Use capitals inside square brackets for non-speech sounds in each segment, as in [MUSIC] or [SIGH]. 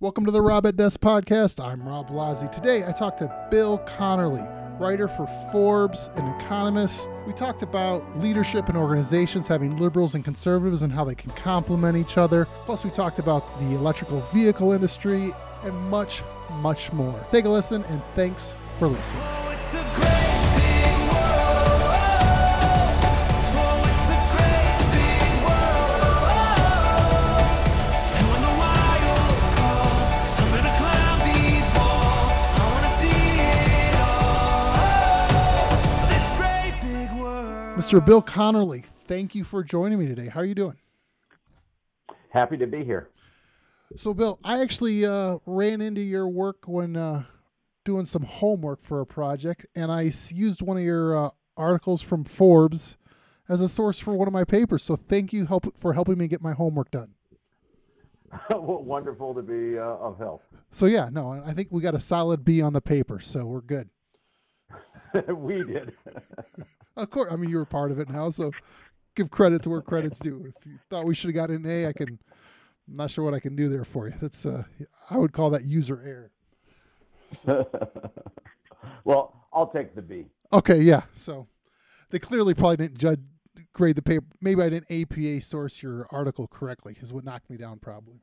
Welcome to the Rob at Desk podcast. I'm Rob Blasi. Today I talked to Bill Conerly, writer for Forbes and Economist. We talked about leadership in organizations, having liberals and conservatives, and how they can complement each other. Plus, we talked about the electrical vehicle industry and much, much more. Take a listen, and thanks for listening. Mr. Bill Conerly, thank you for joining me today. How are you doing? Happy to be here. So, Bill, I actually uh, ran into your work when uh, doing some homework for a project, and I used one of your uh, articles from Forbes as a source for one of my papers. So, thank you help for helping me get my homework done. [LAUGHS] Well, Wonderful to be uh, of help. So, yeah, no, I think we got a solid B on the paper, so we're good. [LAUGHS] we did. [LAUGHS] Of course, I mean you were part of it now, so give credit to where credit's due. If you thought we should have got an A, I can. I'm not sure what I can do there for you. That's uh, I would call that user error. [LAUGHS] well, I'll take the B. Okay, yeah. So they clearly probably didn't judge grade the paper. Maybe I didn't APA source your article correctly, is what knocked me down probably.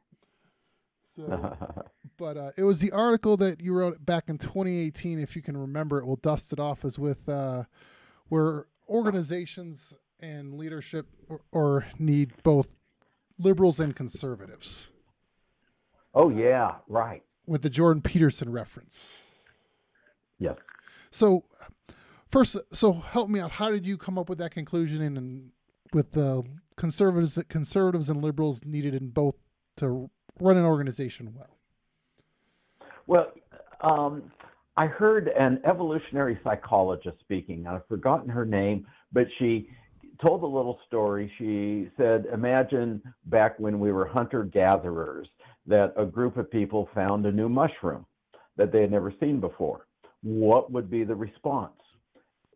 So, [LAUGHS] but uh, it was the article that you wrote back in 2018. If you can remember it, we'll dust it off. Is with uh, where organizations and leadership or, or need both liberals and conservatives. oh, yeah, right. With the Jordan Peterson reference. Yes. So, first, so help me out. How did you come up with that conclusion? And, and with the conservatives, conservatives and liberals needed in both to run an organization well. Well, um, I heard an evolutionary psychologist speaking. I've forgotten her name, but she told a little story. She said, Imagine back when we were hunter gatherers, that a group of people found a new mushroom that they had never seen before. What would be the response?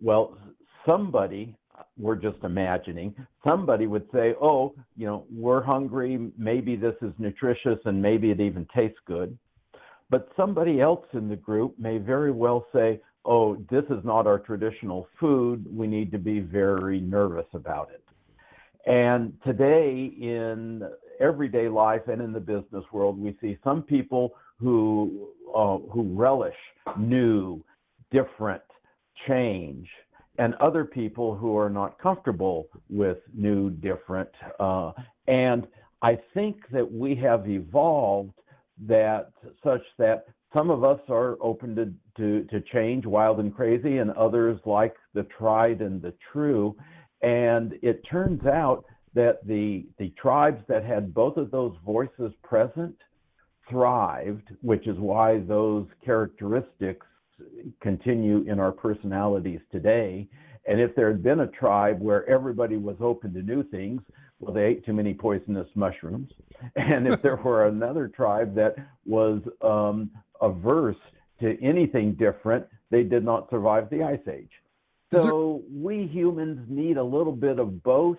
Well, somebody, we're just imagining, somebody would say, Oh, you know, we're hungry. Maybe this is nutritious and maybe it even tastes good. But somebody else in the group may very well say, oh, this is not our traditional food. We need to be very nervous about it. And today, in everyday life and in the business world, we see some people who, uh, who relish new, different change, and other people who are not comfortable with new, different. Uh, and I think that we have evolved that such that some of us are open to, to, to change, wild and crazy, and others like the tried and the true. And it turns out that the, the tribes that had both of those voices present thrived, which is why those characteristics continue in our personalities today. And if there had been a tribe where everybody was open to new things, well, they ate too many poisonous mushrooms. [LAUGHS] And if there were another tribe that was um, averse to anything different, they did not survive the Ice Age. So we humans need a little bit of both,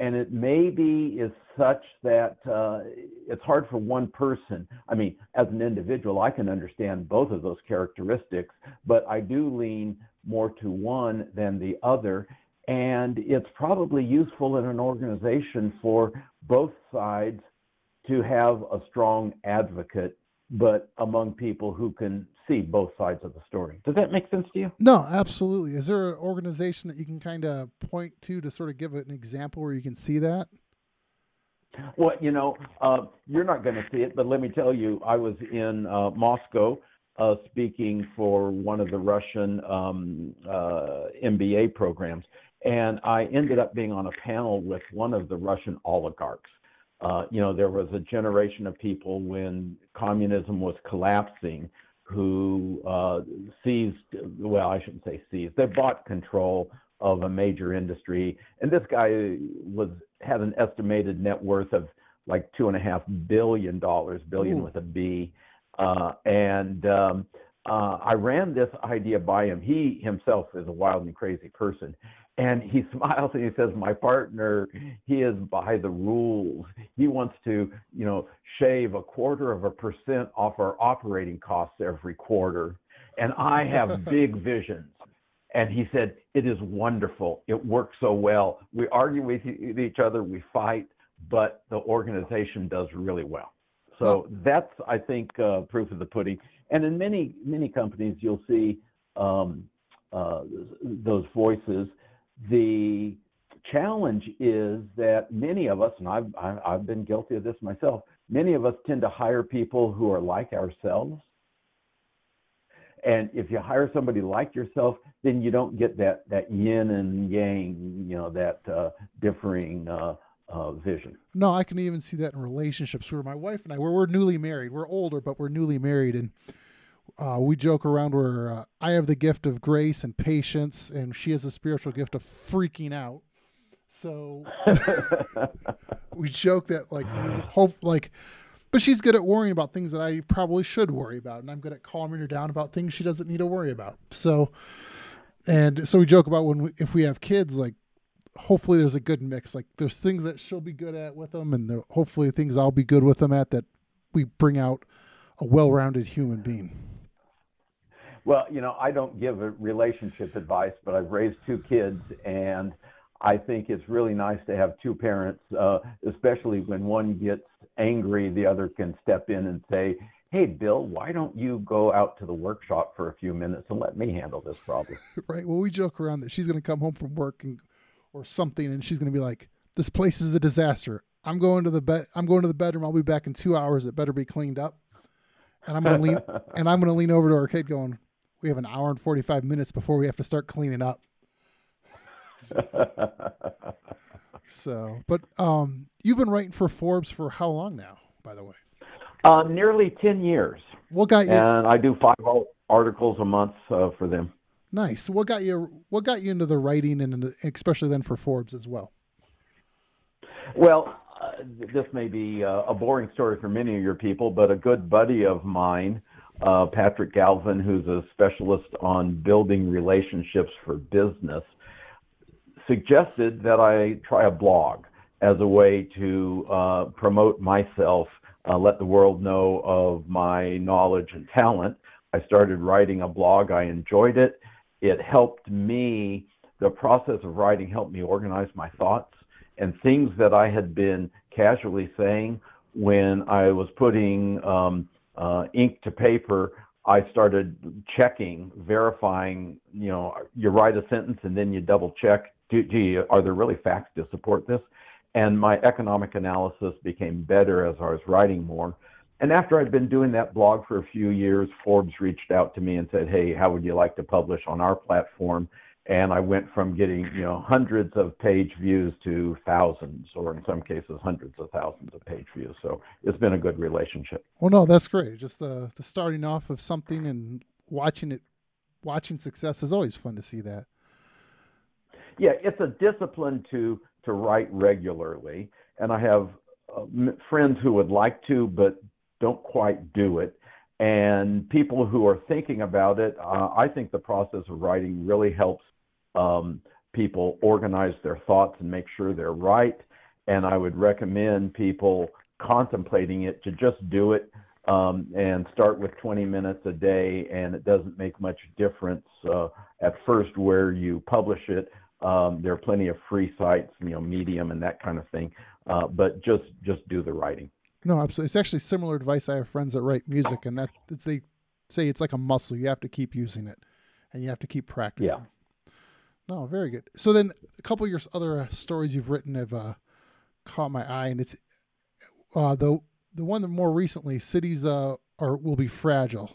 and it maybe is such that uh, it's hard for one person. I mean, as an individual, I can understand both of those characteristics, but I do lean more to one than the other. And it's probably useful in an organization for both sides to have a strong advocate, but among people who can see both sides of the story. Does that make sense to you? No, absolutely. Is there an organization that you can kind of point to to sort of give an example where you can see that? Well, you know, uh, you're not going to see it, but let me tell you, I was in uh, Moscow uh, speaking for one of the Russian um, uh, MBA programs, and I ended up being on a panel with one of the Russian oligarchs. Uh, you know, there was a generation of people when communism was collapsing who uh, seized, well, I shouldn't say seized, they bought control of a major industry. And this guy was had an estimated net worth of like two and a half billion dollars, billion Ooh. with a B. Uh, and um, uh, I ran this idea by him. He himself is a wild and crazy person. And he [LAUGHS] smiles and he says, "My partner, he is by the rules. He wants to, you know, shave a quarter of a percent off our operating costs every quarter, and I have [LAUGHS] big visions." And he said, "It is wonderful. It works so well. We argue with each other, we fight, but the organization does really well." So that's, I think, uh, proof of the pudding. And in many many companies, you'll see um, uh, those voices. The challenge is that many of us, and I've I've been guilty of this myself. Many of us tend to hire people who are like ourselves. And if you hire somebody like yourself, then you don't get that that yin and yang, you know, that uh, differing uh, uh, vision. No, I can even see that in relationships where my wife and I, where we're newly married, we're older, but we're newly married, and uh, we joke around where uh, I have the gift of grace and patience, and she has the spiritual gift of freaking out. So [LAUGHS] we joke that like hope like, but she's good at worrying about things that I probably should worry about, and I'm good at calming her down about things she doesn't need to worry about. So, and so we joke about when we, if we have kids, like hopefully there's a good mix. Like there's things that she'll be good at with them, and there, hopefully things I'll be good with them at that we bring out a well-rounded human being. Well, you know, I don't give a relationship advice, but I've raised two kids, and I think it's really nice to have two parents, uh, especially when one gets angry, the other can step in and say, Hey, Bill, why don't you go out to the workshop for a few minutes and let me handle this problem? [LAUGHS] right? Well, we joke around that she's going to come home from work and or something, and she's going to be like, "This place is a disaster. I'm going to the bed. I'm going to the bedroom. I'll be back in two hours. It better be cleaned up." And I'm to lean [LAUGHS] and I'm going to lean over to our kid, going, "We have an hour and 45 minutes before we have to start cleaning up." [LAUGHS] So, but um, you've been writing for Forbes for how long now? By the way, uh, nearly 10 years, what got you? and I do five articles a month uh, for them. nice. What got you? What got you into the writing, and into, especially then for Forbes as well? Well, uh, this may be uh, a boring story for many of your people, but a good buddy of mine, uh, Patrick Galvin, who's a specialist on building relationships for business, suggested that I try a blog as a way to uh, promote myself, uh, let the world know of my knowledge and talent. I started writing a blog. I enjoyed it. It helped me, the process of writing helped me organize my thoughts and things that I had been casually saying when I was putting um, uh, ink to paper. I started checking, verifying. You know, you write a sentence and then you double check. Gee, are there really facts to support this? And my economic analysis became better as I was writing more. And after I'd been doing that blog for a few years, Forbes reached out to me and said, "Hey, how would you like to publish on our platform?" And I went from getting, you know, hundreds of page views to thousands, or in some cases, hundreds of thousands of page views. So it's been a good relationship. Well, no, that's great. Just the the starting off of something and watching it, watching success is always fun to see that. Yeah, it's a discipline to to write regularly, and I have uh, friends who would like to but don't quite do it, and people who are thinking about it. Uh, I think the process of writing really helps um, people organize their thoughts and make sure they're right. And I would recommend people contemplating it to just do it um, and start with 20 minutes a day. And it doesn't make much difference uh, at first where you publish it. Um, there are plenty of free sites, you know, Medium and that kind of thing. Uh, but just just do the writing. No, absolutely. It's actually similar advice. I have friends that write music, and that it's, they say it's like a muscle. You have to keep using it, and you have to keep practicing. Yeah. No, very good. So then, a couple of your other uh, stories you've written have uh, caught my eye, and it's uh, the the one that more recently, cities uh, are will be fragile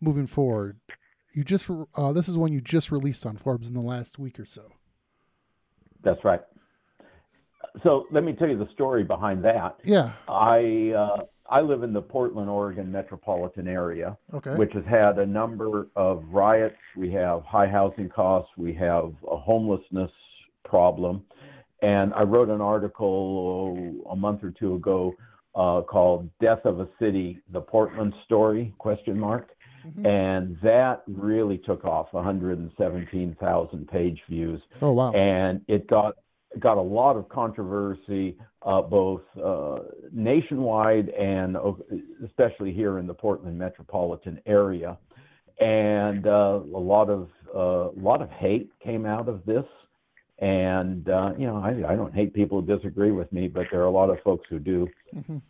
moving forward. You just uh, this is one you just released on Forbes in the last week or so. That's right. So let me tell you the story behind that. Yeah. I uh, I live in the Portland, Oregon metropolitan area, Okay. which has had a number of riots. We have high housing costs. We have a homelessness problem. And I wrote an article a month or two ago uh, called "Death of a City: The Portland Story?" Question mark, Mhm. and that really took off. 117,000 page views Oh wow. and it got got a lot of controversy uh, both uh, nationwide and especially here in the Portland metropolitan area, and uh, a lot of uh, a lot of hate came out of this. And uh, you know, I, I don't hate people who disagree with me, but there are a lot of folks who do. Mhm.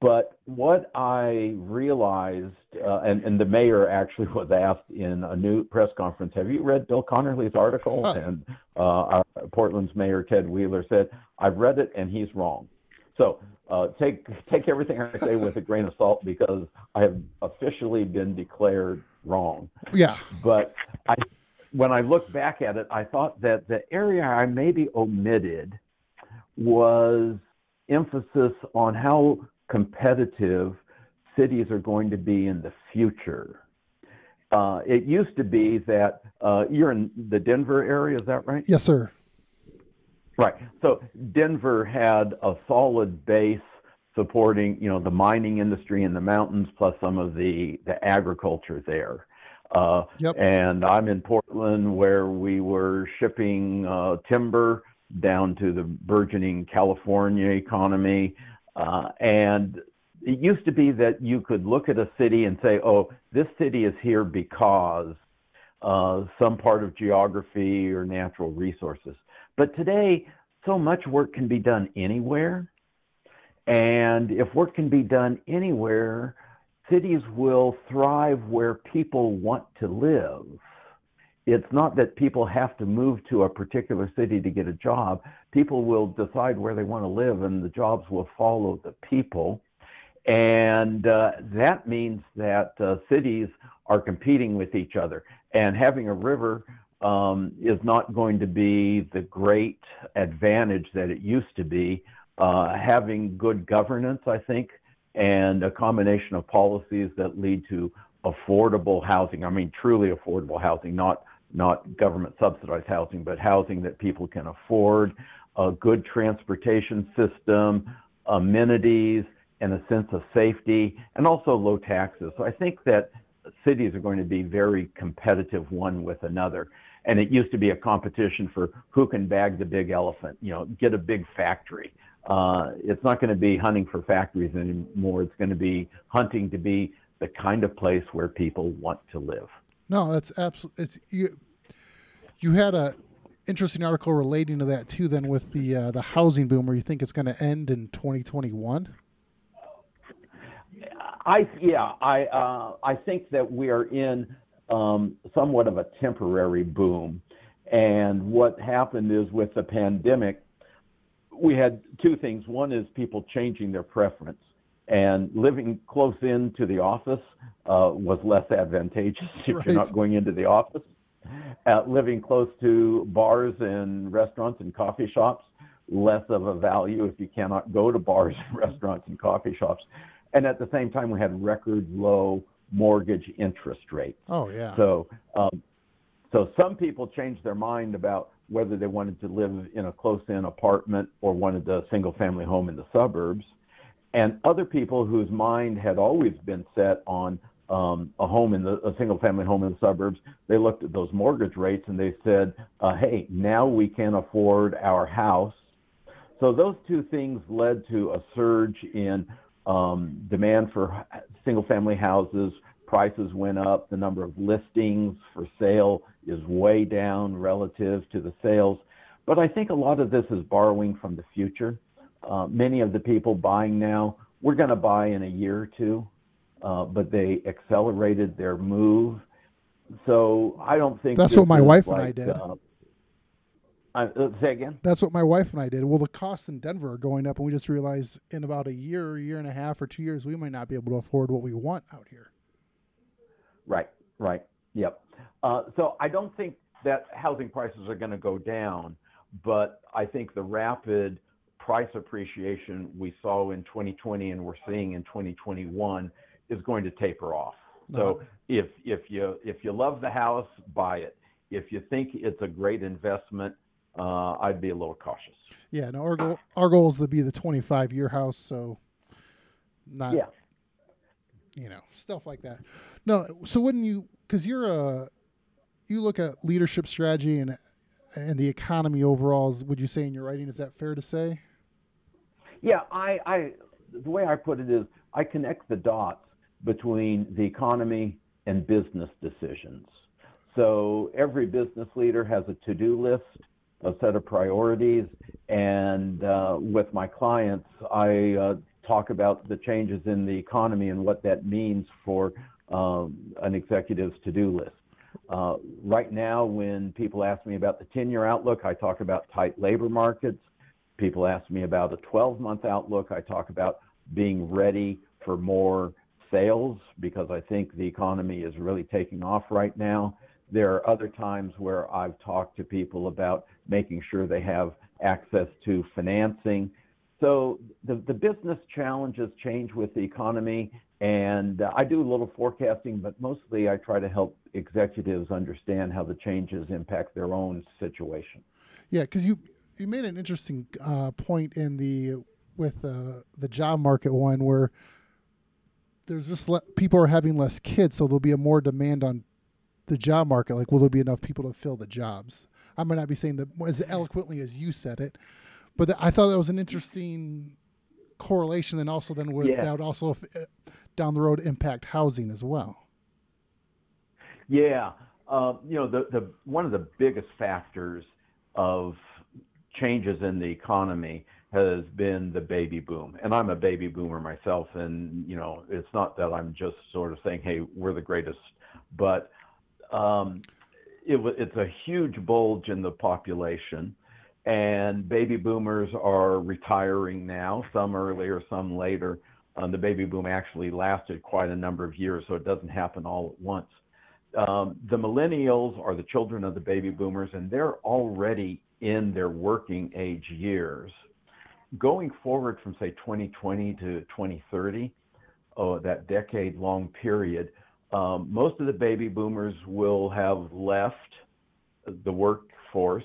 But what I realized, uh, and, and the mayor actually [LAUGHS] was asked in a new press conference, have you read Bill Conerly's article? Huh. And uh, our, Portland's mayor, Ted Wheeler, said, I've read it and he's wrong. So uh, take, take everything I say with a grain of salt because I have officially been declared wrong. Yeah. But I, when I look back at it, I thought that the area I maybe omitted was emphasis on how competitive cities are going to be in the future. Uh, it used to be that uh, you're in the Denver area, is that right? Yes, sir. Right. So Denver had a solid base supporting, you know, the mining industry in the mountains, plus some of the the agriculture there. Uh, Yep. And I'm in Portland, where we were shipping uh, timber down to the burgeoning California economy. Uh, and it used to be that you could look at a city and say, "Oh, this city is here because uh, some part of geography or natural resources." But today, so much work can be done anywhere. And if work can be done anywhere, cities will thrive where people want to live. It's not that people have to move to a particular city to get a job. People will decide where they want to live, and the jobs will follow the people. And uh, that means that uh, cities are competing with each other. And having a river um, is not going to be the great advantage that it used to be. Uh, having good governance, I think, and a combination of policies that lead to affordable housing. I mean, truly affordable housing, not not government subsidized housing, but housing that people can afford, a good transportation system, amenities, and a sense of safety, and also low taxes. So I think that cities are going to be very competitive one with another. And it used to be a competition for who can bag the big elephant, you know, get a big factory. Uh, it's not going to be hunting for factories anymore. It's going to be hunting to be the kind of place where people want to live. No, that's absolutely. It's you. You had a interesting article relating to that too. Then with the uh, the housing boom, where you think it's going to end in 2021. I yeah, I uh, I think that we are in um, somewhat of a temporary boom, and what happened is with the pandemic, we had two things. One is people changing their preference, and living close in to the office uh, was less advantageous [LAUGHS] if Right. you're not going into the office. Uh, living close to bars and restaurants and coffee shops, less of a value if you cannot go to bars and [LAUGHS] restaurants and coffee shops. And at the same time, we had record low mortgage interest rates. Oh yeah. So, um, so some people changed their mind about whether they wanted to live in a close-in apartment or wanted a single-family home in the suburbs, and other people whose mind had always been set on um, a home in the a single-family home in the suburbs, they looked at those mortgage rates and they said, uh, "Hey, now we can afford our house." So those two things led to a surge in um, demand for single-family houses. Prices went up. The number of listings for sale is way down relative to the sales. But I think a lot of this is borrowing from the future. Uh, many of the people buying now, we're going to buy in a year or two, uh, but they accelerated their move. So I don't think That's what my wife and I did. Uh, I, uh, say again. That's what my wife and I did. Well, the costs in Denver are going up, and we just realized in about a year, a year and a half, or two years, we might not be able to afford what we want out here. Right, right. Yep. Uh, so I don't think that housing prices are going to go down, but I think the rapid price appreciation we saw in 2020 and we're seeing in 2021 is going to taper off. So if if you if you love the house, buy it. If you think it's a great investment, uh, I'd be a little cautious. Yeah, no, our goal our goal is to be the 25 year house. So not Yeah. you know stuff like that. No, so wouldn't you? Because you're a you look at leadership strategy and and the economy overall. is- Would you say in your writing is that fair to say? Yeah, I, I, the way I put it is I connect the dots between the economy and business decisions. So every business leader has a to-do list, a set of priorities, and uh, with my clients, I uh, talk about the changes in the economy and what that means for um, an executive's to-do list. Uh, right now, when people ask me about the 10-year outlook, I talk about tight labor markets people ask me about a 12 month outlook. I talk about being ready for more sales because I think the economy is really taking off right now. There are other times where I've talked to people about making sure they have access to financing. So the, the business challenges change with the economy, and I do a little forecasting, but mostly I try to help executives understand how the changes impact their own situation. Yeah, because you you made an interesting uh, point in the with uh, the job market one where there's just le- people are having less kids, so there'll be a more demand on the job market. Like, will there be enough people to fill the jobs? I might not be saying that as eloquently as you said it, but th- I thought that was an interesting correlation. And also, then would Yeah. that would also f- uh, down the road impact housing as well? Yeah, uh, you know, the, the one of the biggest factors of changes in the economy has been the baby boom, and I'm a baby boomer myself, and you know, it's not that I'm just sort of saying, "Hey, we're the greatest," but um, it, it's a huge bulge in the population, and baby boomers are retiring now, some earlier, some later. Um, the baby boom actually lasted quite a number of years, so it doesn't happen all at once um, the millennials are the children of the baby boomers, and they're already in their working age years. Going forward from, say, 2020 to 2030, oh, that decade long period, um, most of the baby boomers will have left the workforce.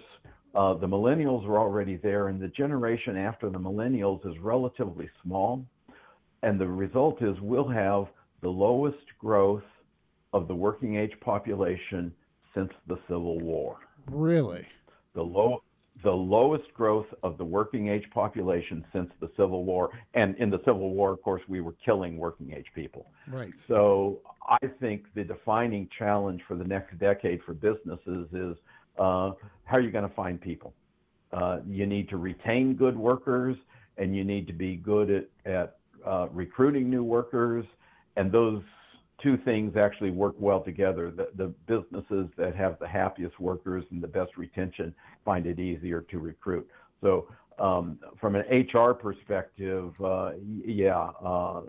Uh, the millennials are already there, and the generation after the millennials is relatively small. And the result is we'll have the lowest growth of the working age population since the Civil War. Really? The low the lowest growth of the working age population since the Civil War. And in the Civil War, of course, we were killing working age people. Right. So I think the defining challenge for the next decade for businesses is uh, how are you going to find people? Uh, you need to retain good workers, and you need to be good at, at uh, recruiting new workers, and those two things actually work well together. The, the businesses that have the happiest workers and the best retention find it easier to recruit. So um, from an HR perspective, uh, yeah, uh,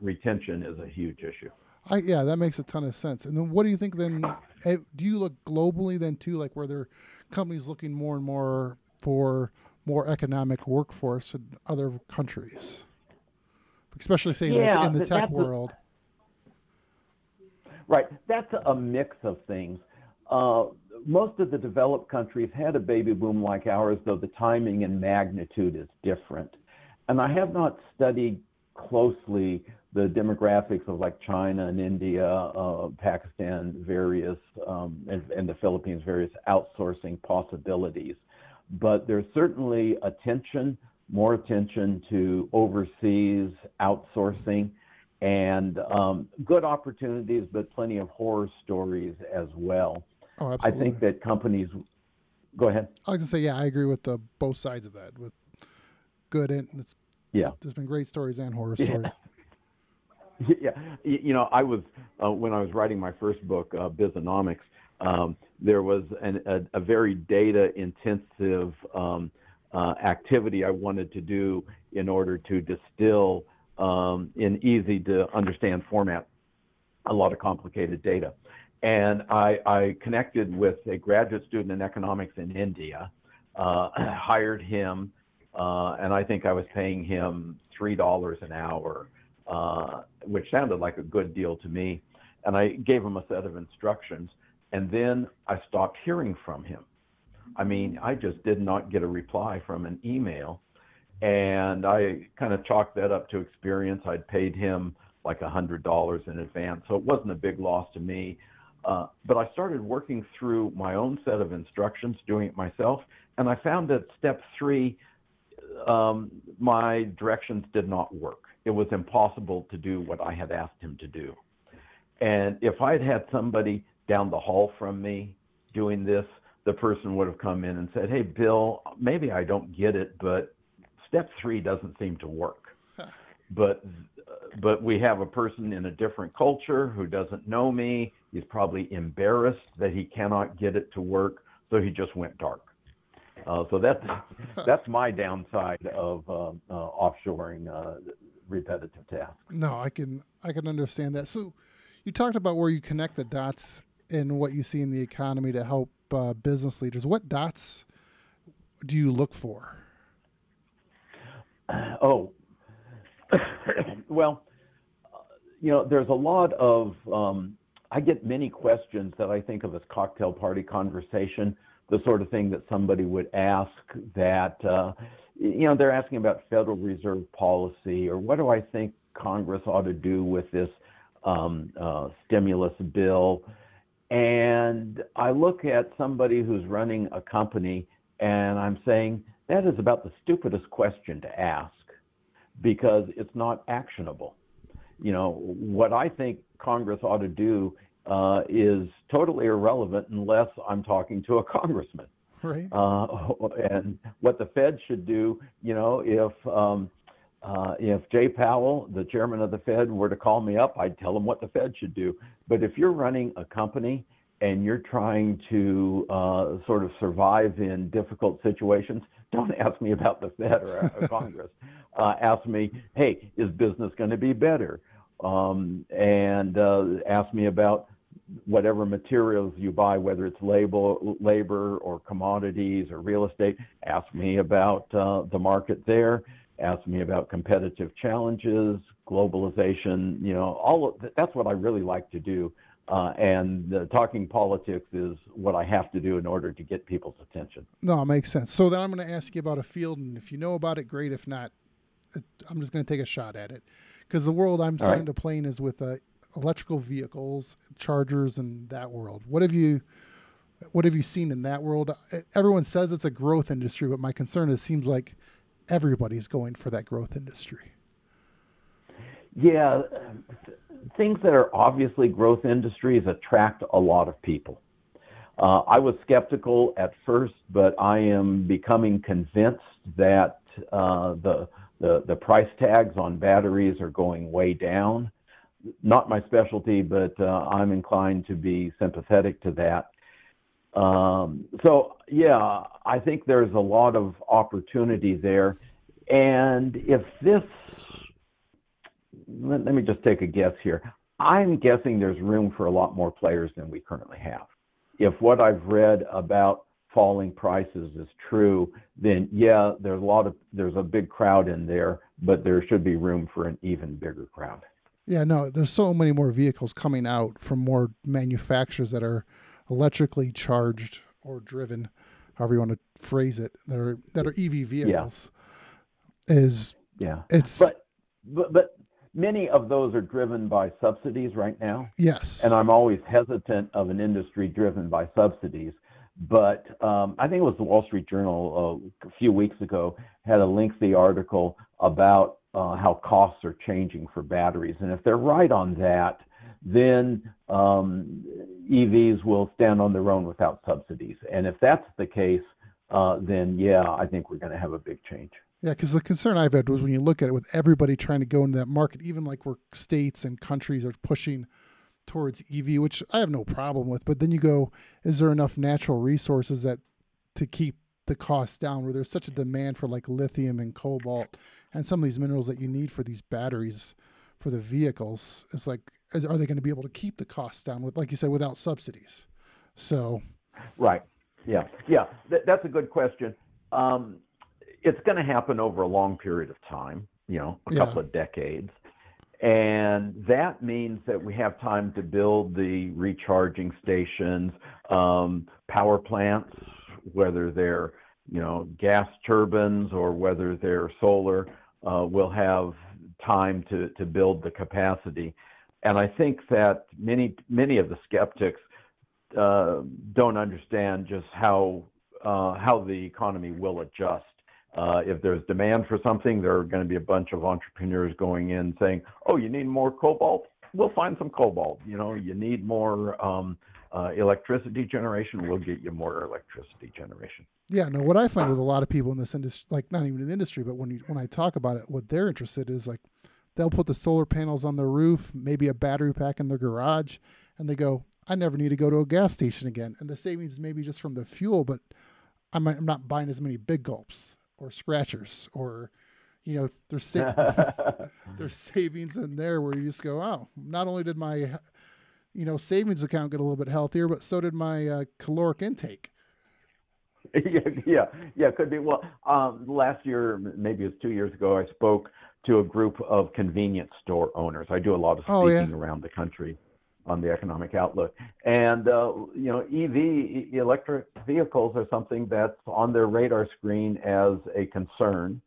retention is a huge issue. I yeah, that makes a ton of sense. And then what do you think then? eh, Do you look globally then too, like where there are companies looking more and more for more economic workforce in other countries, especially say in the- in the tech that's a- world? Right. That's a mix of things. Uh, most of the developed countries had a baby boom like ours, though the timing and magnitude is different. And I have not studied closely the demographics of like China and India, uh, Pakistan, various, um, and, and the Philippines, various outsourcing possibilities. But there's certainly attention, more attention to overseas outsourcing and um, good opportunities, but plenty of horror stories as well. Oh, I think that companies. Go ahead. I was gonna say yeah, I agree with the both sides of that. With good and it's, Yeah. there's been great stories and horror stories. [LAUGHS] yeah, y- you know, I was uh, when I was writing my first book, uh, Businomics. Um, there was an, a, a very data-intensive um, uh, activity I wanted to do in order to distill um, in easy-to-understand format a lot of complicated data. And I, I connected with a graduate student in economics in India, uh, [CLEARS THROAT] hired him, uh, and I think I was paying him three dollars an hour uh, which sounded like a good deal to me. And I gave him a set of instructions, and then I stopped hearing from him. I mean, I just did not get a reply from an email. And I kind of chalked that up to experience. I'd paid him like a hundred dollars in advance, so it wasn't a big loss to me. Uh, but I started working through my own set of instructions, doing it myself, and I found that step three, um, my directions did not work. It was impossible to do what I had asked him to do. And if I'd had somebody down the hall from me doing this, the person would have come in and said, Hey, Bill, maybe I don't get it, but step three doesn't seem to work. But but we have a person in a different culture who doesn't know me. He's probably embarrassed that he cannot get it to work, so he just went dark. Uh, so that's that's my downside of uh, uh, offshoring uh, repetitive tasks. No, I can I can understand that. So, you talked about where you connect the dots in what you see in the economy to help uh, business leaders. What dots do you look for? [SIGHS] Oh, [COUGHS] well, you know, there's a lot of, um, I get many questions that I think of as cocktail party conversation, the sort of thing that somebody would ask that, uh, you know, they're asking about Federal Reserve policy or what do I think Congress ought to do with this um, uh, stimulus bill. And I look at somebody who's running a company and I'm saying, that is about the stupidest question to ask because it's not actionable. You know, what I think Congress ought to do uh, is totally irrelevant unless I'm talking to a congressman. Right. Uh, and what the Fed should do, you know, if um, uh, if Jay Powell, the chairman of the Fed, were to call me up, I'd tell him what the Fed should do. But if you're running a company and you're trying to uh, sort of survive in difficult situations, don't ask me about the Fed or, or [LAUGHS] Congress. Uh, ask me, hey, is business going to be better? Um, and uh, ask me about whatever materials you buy, whether it's labor, labor or commodities or real estate. Ask me about uh, the market there. Ask me about competitive challenges, globalization. You know, all of, that's what I really like to do. Uh, and uh, talking politics is what I have to do in order to get people's attention. No, it makes sense. So then I'm going to ask you about a field, and if you know about it, great. If not, I'm just going to take a shot at it because the world I'm starting to play in is with uh, electrical vehicles, chargers, and that world. What have you, what have you seen in that world? Everyone says it's a growth industry, but my concern is it seems like everybody's going for that growth industry. Yeah, things that are obviously growth industries attract a lot of people. Uh, I was skeptical at first, but I am becoming convinced that uh, the, the the price tags on batteries are going way down. Not my specialty, but uh, I'm inclined to be sympathetic to that. Um, so yeah, I think there's a lot of opportunity there, and if this let, let me just take a guess here. I'm guessing there's room for a lot more players than we currently have. If what I've read about falling prices is true, then yeah, there's a lot of there's a big crowd in there, but there should be room for an even bigger crowd. Yeah, no, there's so many more vehicles coming out from more manufacturers that are electrically charged or driven, however you want to phrase it, that are that are EV vehicles. Yeah. Is Yeah. it's But but but many of those are driven by subsidies right now. yes, and I'm always hesitant of an industry driven by subsidies. But um, I think it was the Wall Street Journal uh, a few weeks ago had a lengthy article about uh, how costs are changing for batteries, and if they're right on that, then um, EVs will stand on their own without subsidies. And if that's the case, uh, then yeah, I think we're going to have a big change. Yeah, because the concern I've had was when you look at it with everybody trying to go into that market, even like where states and countries are pushing towards EV, which I have no problem with. But then you go, is there enough natural resources that to keep the costs down? Where there's such a demand for like lithium and cobalt and some of these minerals that you need for these batteries for the vehicles. It's like, is, are they going to be able to keep the costs down with, like you said, without subsidies? So Right. Yeah. Yeah. Th- that's a good question. Um, it's going to happen over a long period of time, you know, a Yeah. couple of decades. And that means that we have time to build the recharging stations, um, power plants, whether they're, you know, gas turbines or whether they're solar, uh, will have time to, to build the capacity. And I think that many, many of the skeptics uh, don't understand just how, uh, how the economy will adjust. Uh, if there's demand for something, there are going to be a bunch of entrepreneurs going in saying, "Oh, you need more cobalt? We'll find some cobalt. You know, you need more um, uh, electricity generation. We'll get you more electricity generation." Yeah, no. What I find with a lot of people in this industry, like not even in the industry, but when you, when I talk about it, what they're interested in is like they'll put the solar panels on their roof, maybe a battery pack in their garage, and they go, "I never need to go to a gas station again." And the savings maybe just from the fuel, but I'm, I'm not buying as many big gulps or scratchers or you know there's sa- [LAUGHS] there's savings in there where you just go oh not only did my you know savings account get a little bit healthier but so did my uh, caloric intake [LAUGHS] yeah, yeah, yeah, could be. Well, um, last year, maybe it was two years ago, I spoke to a group of convenience store owners. I do a lot of speaking Oh, yeah. around the country on the economic outlook, and uh, you know, EV electric vehicles are something that's on their radar screen as a concern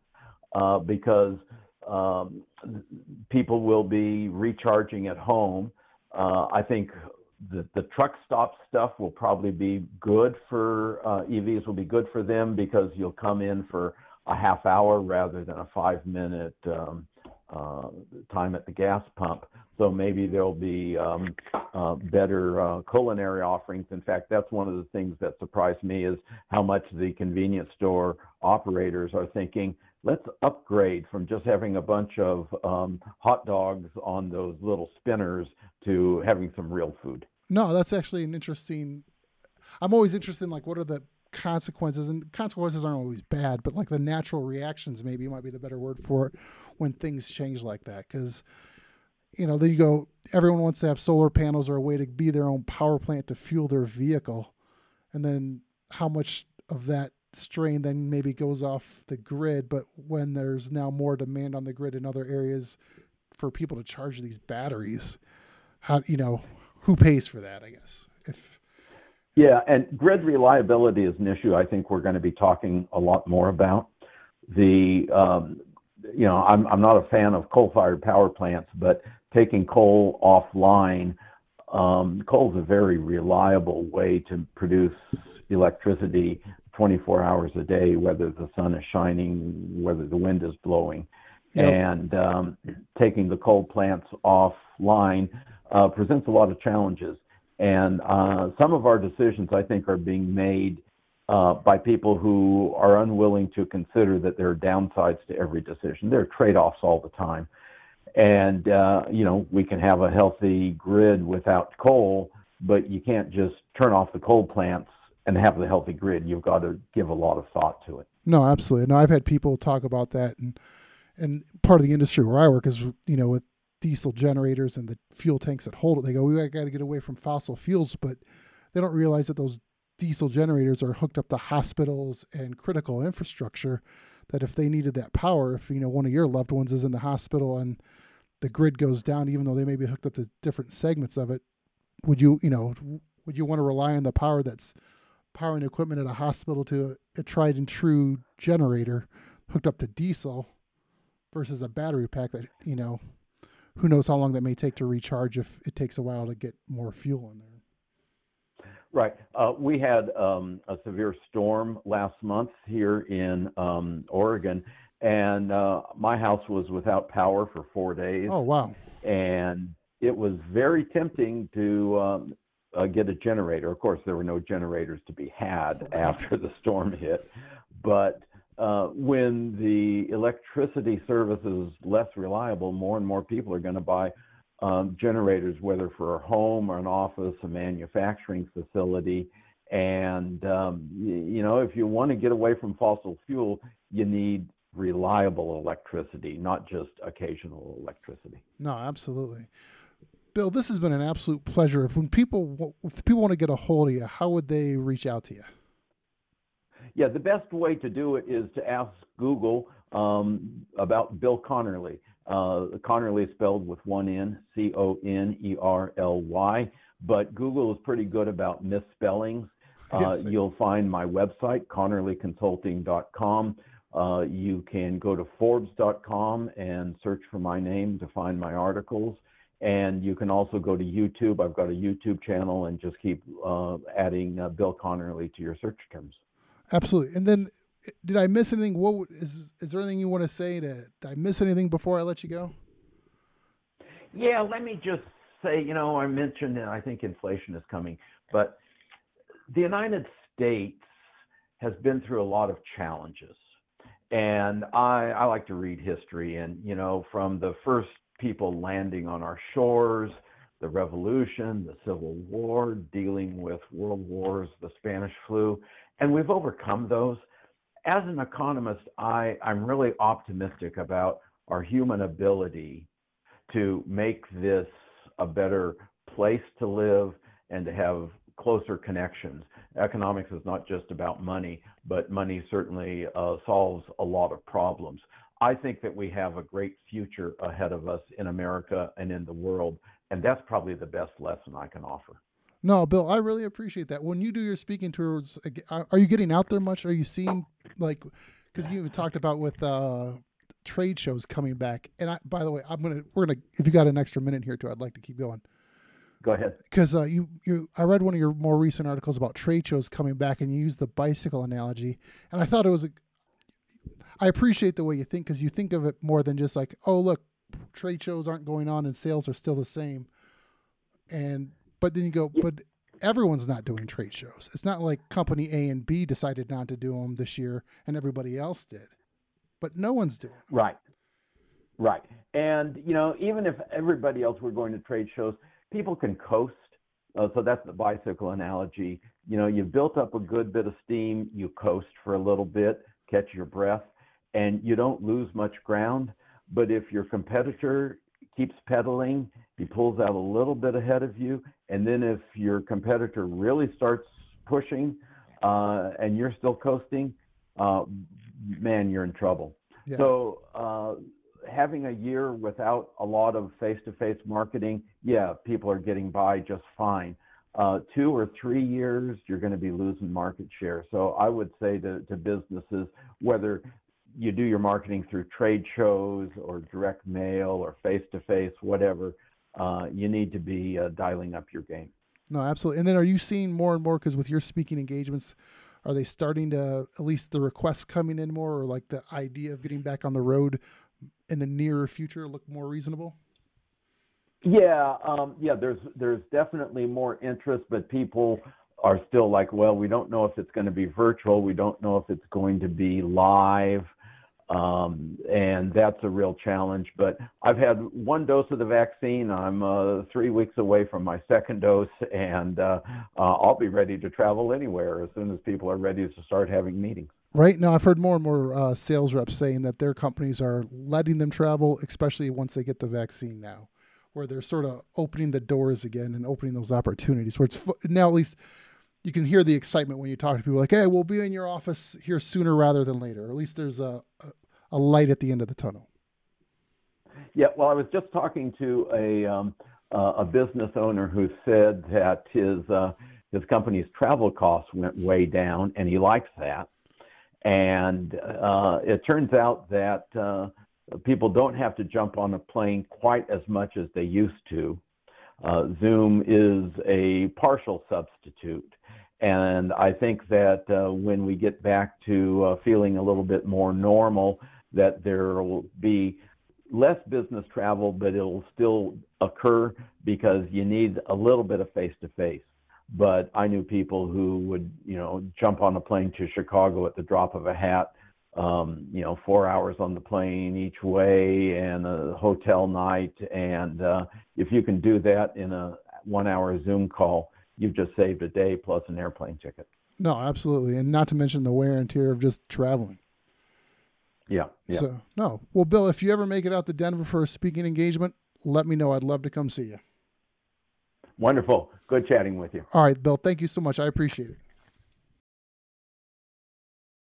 uh, because um, people will be recharging at home. Uh, I think the, the truck stop stuff will probably be good for uh, EVs will be good for them because you'll come in for a half hour rather than a five minute um, uh, time at the gas pump. So maybe there'll be um, uh, better uh, culinary offerings. In fact, that's one of the things that surprised me is how much the convenience store operators are thinking. Let's upgrade from just having a bunch of um, hot dogs on those little spinners to having some real food. no that's actually an interesting i'm always interested in like what are the consequences and consequences aren't always bad but like the natural reactions maybe might be the better word for it when things change like that because you know then you go. Everyone wants to have solar panels or a way to be their own power plant to fuel their vehicle and then how much of that strain then maybe goes off the grid but when there's now more demand on the grid in other areas for people to charge these batteries how you know who pays for that i guess if Yeah, and grid reliability is an issue I think we're going to be talking a lot more about. The, um, you know, I'm, I'm not a fan of coal-fired power plants, but taking coal offline, um, coal is a very reliable way to produce electricity 24 hours a day, whether the sun is shining, whether the wind is blowing. Yep. And um, taking the coal plants offline uh, presents a lot of challenges. And uh, some of our decisions, I think, are being made uh, by people who are unwilling to consider that there are downsides to every decision. There are trade offs all the time. And, uh, you know, we can have a healthy grid without coal, but you can't just turn off the coal plants and have the healthy grid. You've got to give a lot of thought to it. No, absolutely. No, I've had people talk about that, and and part of the industry where I work is you know with diesel generators and the fuel tanks that hold it. They go, we got to get away from fossil fuels, but they don't realize that those diesel generators are hooked up to hospitals and critical infrastructure. That if they needed that power, if you know one of your loved ones is in the hospital and the grid goes down, even though they may be hooked up to different segments of it, would you you know would you want to rely on the power that's powering equipment at a hospital to a tried and true generator hooked up to diesel versus a battery pack that you know who knows how long that may take to recharge if it takes a while to get more fuel in there Right. Uh, we had um, a severe storm last month here in um, Oregon, and uh, my house was without power for four days. oh wow and it was very tempting to um, uh, get a generator. Of course, there were no generators to be had after the storm hit, but uh, when the electricity service is less reliable, more and more people are going to buy um, generators, whether for a home or an office, a manufacturing facility. And, um, you know, if you want to get away from fossil fuel, you need reliable electricity, not just occasional electricity. no absolutely bill this has been an absolute pleasure if when people if people want to get a hold of you how would they reach out to you Yeah, the best way to do it is to ask Google um, about Bill Conerly. Uh, Conerly is spelled with one N, C O N E R L Y, but Google is pretty good about misspellings. [LAUGHS] Uh, Yes. You'll find my website, conerlyconsulting.com. Uh, you can go to Forbes.com and search for my name to find my articles. And you can also go to YouTube. I've got a YouTube channel and just keep uh, adding uh, Bill Conerly to your search terms. Absolutely. And then, eh, did I miss anything? What is is there anything you want to say? To did I miss anything before I let you go? Yeah, let me just say, you know, I mentioned that I think inflation is coming, but the United States has been through a lot of challenges. And I, I like to read history, and, you know, from the first people landing on our shores, the Revolution, the Civil War, dealing with world wars, the Spanish flu, and we've overcome those. As an economist, I, I'm really optimistic about our human ability to make this a better place to live and to have closer connections. Economics is not just about money, but money certainly uh, solves a lot of problems. I think that we have a great future ahead of us in America and in the world, and that's probably the best lesson I can offer. No, Bill, I really appreciate that. When you do your speaking tours, are are you getting out there much? Are you seeing like because you even talked about with uh, trade shows coming back? And I, by the way, I'm gonna we're gonna if you got an extra minute here too, I'd like to keep going Go ahead. because uh, you you I read one of your more recent articles about trade shows coming back, and you used the bicycle analogy, and I thought it was a. I appreciate the way you think because you think of it more than just like, oh look, trade shows aren't going on and sales are still the same, and but then you go, but everyone's not doing trade shows. It's not like company A and B decided not to do them this year and everybody else did, but no one's doing. them. Right. Right. And, you know, even if everybody else were going to trade shows, people can coast. Uh, so that's the bicycle analogy. You know, you've built up a good bit of steam, you coast for a little bit, catch your breath, and you don't lose much ground. But if your competitor keeps pedaling, he pulls out a little bit ahead of you. And then if your competitor really starts pushing uh, and you're still coasting, uh, man, you're in trouble. Yeah. So uh, having a year without a lot of face-to-face marketing, yeah, people are getting by just fine. Uh, two or three years, you're going to be losing market share. So I would say to, to businesses, whether you do your marketing through trade shows or direct mail or face-to-face, whatever, uh, you need to be uh, dialing up your game. No, absolutely. And then are you seeing more and more because with your speaking engagements, are they starting to at least the requests coming in more, or like the idea of getting back on the road in the nearer future look more reasonable? Yeah, um, yeah. There's there's definitely more interest, but people are still like, well, we don't know if it's going to be virtual. We don't know if it's going to be live, um, and that's a real challenge. But I've had one dose of the vaccine. I'm uh, three weeks away from my second dose, and uh, uh, I'll be ready to travel anywhere as soon as people are ready to start having meetings. Right now, I've heard more and more uh, sales reps saying that their companies are letting them travel, especially once they get the vaccine now, where they're sort of opening the doors again and opening those opportunities. Where it's now at least you can hear the excitement when you talk to people like, "Hey, we'll be in your office here sooner rather than later." Or at least there's a, a a light at the end of the tunnel. Yeah, well, I was just talking to a um, uh, a business owner who said that his uh, his company's travel costs went way down, and he likes that. And uh, it turns out that uh, people don't have to jump on a plane quite as much as they used to. Uh, Zoom is a partial substitute. And I think that uh, when we get back to feeling a little bit more normal, that there will be less business travel, but it'll still occur because you need a little bit of face to face. But I knew people who would, you know, jump on a plane to Chicago at the drop of a hat, um, you know, four hours on the plane each way and a hotel night. And uh, if you can do that in a one hour Zoom call, you've just saved a day plus an airplane ticket. No, absolutely, and not to mention the wear and tear of just traveling. Yeah. Yeah. So no, well, Bill, if you ever make it out to Denver for a speaking engagement, let me know. I'd love to come see you. Wonderful. Good chatting with you. All right, Bill. Thank you so much. I appreciate it.